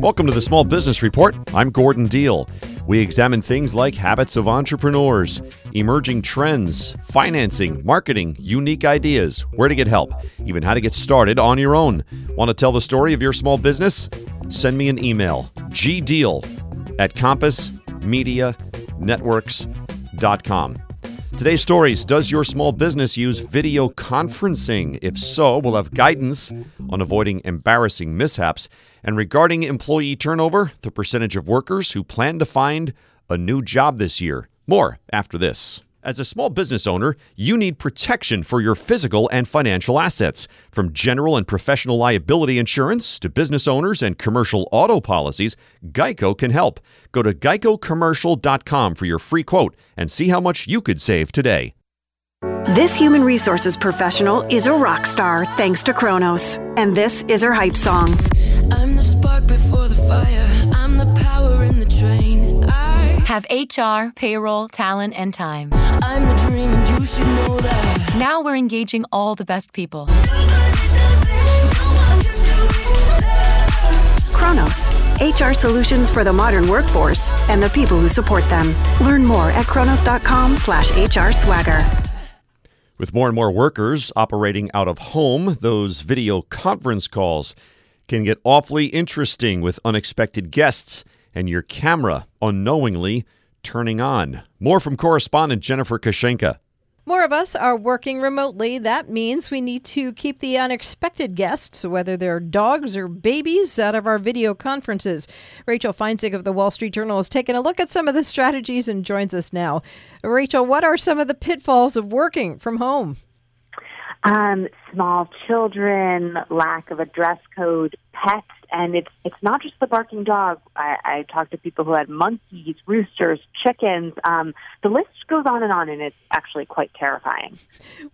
Welcome to the Small Business Report. I'm Gordon Deal. We examine things like habits of entrepreneurs, emerging trends, financing, marketing, unique ideas, where to get help, even how to get started on your own. Want to tell the story of your small business? Send me an email, gdeal at compassmedianetworks.com. Today's stories Does your small business use video conferencing? If so, we'll have guidance on avoiding embarrassing mishaps. And regarding employee turnover, the percentage of workers who plan to find a new job this year. More after this. As a small business owner, you need protection for your physical and financial assets. From general and professional liability insurance to business owners and commercial auto policies, Geico can help. Go to geicocommercial.com for your free quote and see how much you could save today. This human resources professional is a rock star thanks to Kronos. And this is her hype song. I'm the spark before the fire. I'm the power in the train. I, Have HR, payroll, talent, and time. I'm the dream, and you should know that. Now we're engaging all the best people. Kronos, HR solutions for the modern workforce and the people who support them. Learn more at kronos.com slash HR swagger. With more and more workers operating out of home, those video conference calls can get awfully interesting with unexpected guests and your camera unknowingly turning on. More from correspondent Jennifer Kushinka. More of us are working remotely. That means we need to keep the unexpected guests, whether they're dogs or babies, out of our video conferences. Rachel Feintzeig of the Wall Street Journal has taken a look at some of the strategies and joins us now. Rachel, what are some of the pitfalls of working from home? um, small children, lack of a dress code, pets, and it's it's not just the barking dog. I, I talked to people who had monkeys, roosters, chickens. Um, the list goes on and on, and it's actually quite terrifying.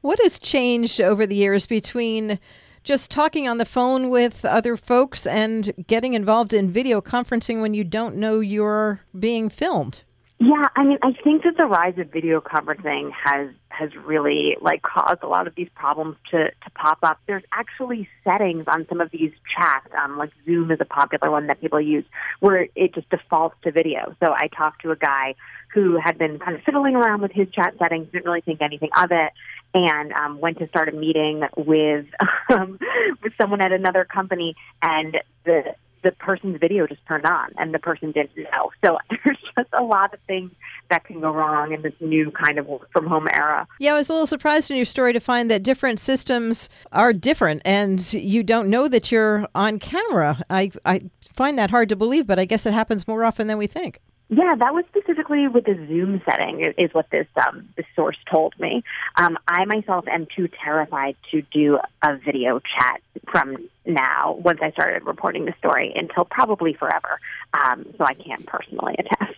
What has changed over the years between just talking on the phone with other folks and getting involved in video conferencing when you don't know you're being filmed? Yeah, I mean, I think that the rise of video conferencing has has really like caused a lot of these problems to to pop up. There's actually settings on some of these chats, um, like Zoom is a popular one that people use, where it just defaults to video. So I talked to a guy who had been kind of fiddling around with his chat settings, didn't really think anything of it, and um, went to start a meeting with um, with someone at another company, and the the person's video just turned on and the person didn't know. So there's just a lot of things that can go wrong in this new kind of work from home era. Yeah, I was a little surprised in your story to find that different systems are different and you don't know that you're on camera. I, I find that hard to believe, but I guess it happens more often than we think. Yeah, that was specifically with the Zoom setting, is what this um, this source told me. Um, I myself am too terrified to do a video chat from now, once I started reporting the story, until probably forever. Um, so I can't personally attest.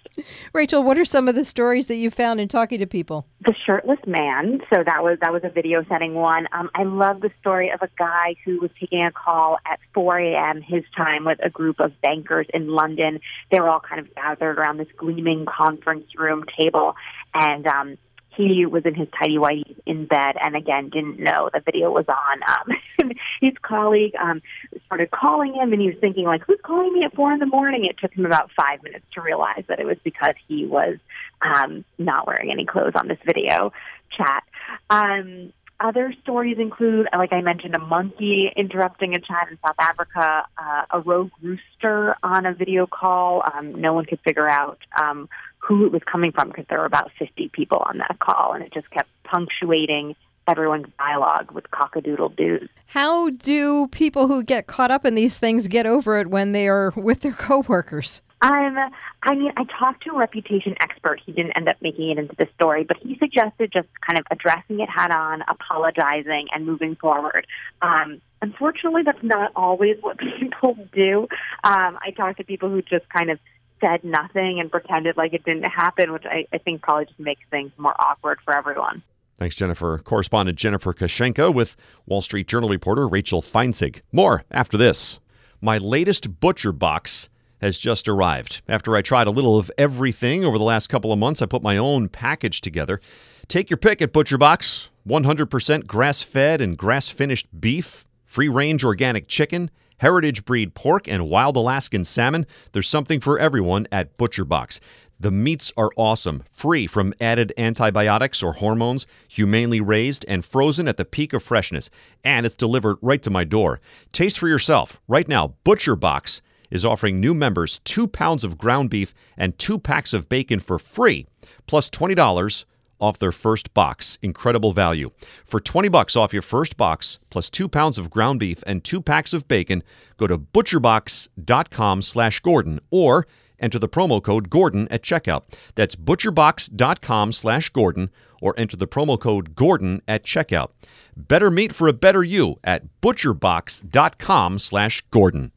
Rachel, what are some of the stories that you found in talking to people? The shirtless man. So that was that was a video setting one. Um, I love the story of a guy who was taking a call at 4 a.m. his time with a group of bankers in London. They were all kind of gathered around this gleaming conference room table, and um, he was in his tidy whities in bed, and again didn't know the video was on. Um, his colleague um, started calling him, and he was thinking like, "Who's calling me at four in the morning?" It took him about five minutes to realize that it was because he was um, not wearing any clothes on this video chat. Um, other stories include, like I mentioned, a monkey interrupting a chat in South Africa, uh, a rogue rooster on a video call. Um, no one could figure out um, who it was coming from because there were about 50 people on that call, and it just kept punctuating everyone's dialogue with cockadoodle doos. How do people who get caught up in these things get over it when they are with their coworkers? Um, I mean, I talked to a reputation expert. He didn't end up making it into the story, but he suggested just kind of addressing it head on, apologizing, and moving forward. Um, unfortunately, that's not always what people do. Um, I talked to people who just kind of said nothing and pretended like it didn't happen, which I, I think probably just makes things more awkward for everyone. Thanks, Jennifer. Correspondent Jennifer Kushinka with Wall Street Journal reporter Rachel Feintzeig. More after this. My latest butcher box has just arrived. After I tried a little of everything over the last couple of months, I put my own package together. Take your pick at Butcher Box 100% grass fed and grass finished beef, free range organic chicken, heritage breed pork, and wild Alaskan salmon. There's something for everyone at ButcherBox. The meats are awesome, free from added antibiotics or hormones, humanely raised and frozen at the peak of freshness, and it's delivered right to my door. Taste for yourself. Right now, ButcherBox is offering new members 2 pounds of ground beef and 2 packs of bacon for free, plus $20 off their first box. Incredible value. For 20 bucks off your first box, plus 2 pounds of ground beef and 2 packs of bacon, go to butcherbox.com/gordon or enter the promo code Gordon at checkout. That's butcherbox.com slash Gordon or enter the promo code Gordon at checkout. Better meat for a better you at butcherbox.com slash Gordon.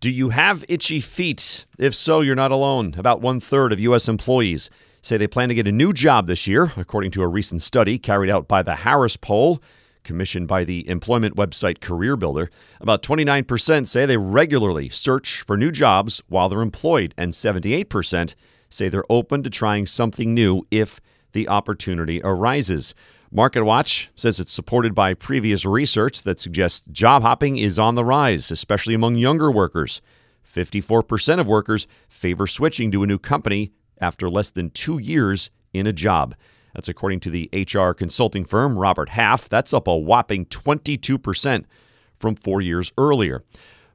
Do you have itchy feet? If so, you're not alone. About one third of U.S. employees say they plan to get a new job this year, according to a recent study carried out by the Harris Poll commissioned by the employment website CareerBuilder. About 29% say they regularly search for new jobs while they're employed, and 78% say they're open to trying something new if the opportunity arises. MarketWatch says it's supported by previous research that suggests job hopping is on the rise, especially among younger workers. 54% of workers favor switching to a new company after less than two years in a job. That's according to the HR consulting firm Robert Half. That's up a whopping 22% from four years earlier.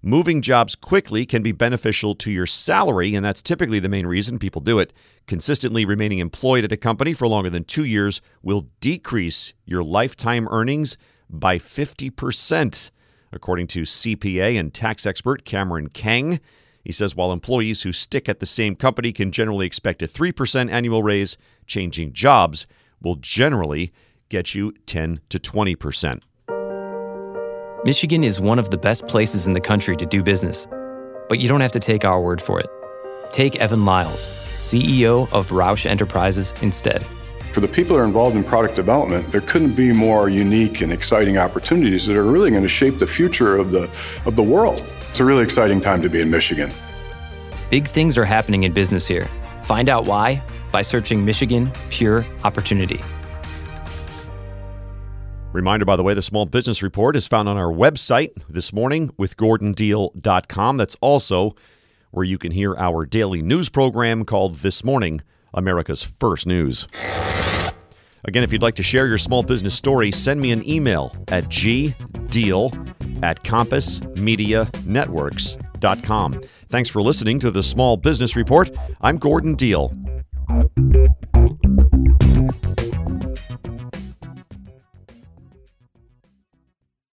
Moving jobs quickly can be beneficial to your salary, and that's typically the main reason people do it. Consistently remaining employed at a company for longer than two years will decrease your lifetime earnings by 50%, according to CPA and tax expert Cameron Kang. He says while employees who stick at the same company can generally expect a 3% annual raise, changing jobs will generally get you 10 to 20%. Michigan is one of the best places in the country to do business, but you don't have to take our word for it. Take Evan Lyall, CEO of Roush Enterprises, instead. For the people that are involved in product development, there couldn't be more unique and exciting opportunities that are really going to shape the future of the, of the world. It's a really exciting time to be in Michigan. Big things are happening in business here. Find out why by searching Michigan Pure Opportunity. Reminder, by the way, the Small Business Report is found on our website this morning with GordonDeal.com. That's also where you can hear our daily news program called This Morning, America's First News. Again, if you'd like to share your small business story, send me an email at gdeal at compassmedianetworks.com. Thanks for listening to the Small Business Report. I'm Gordon Deal.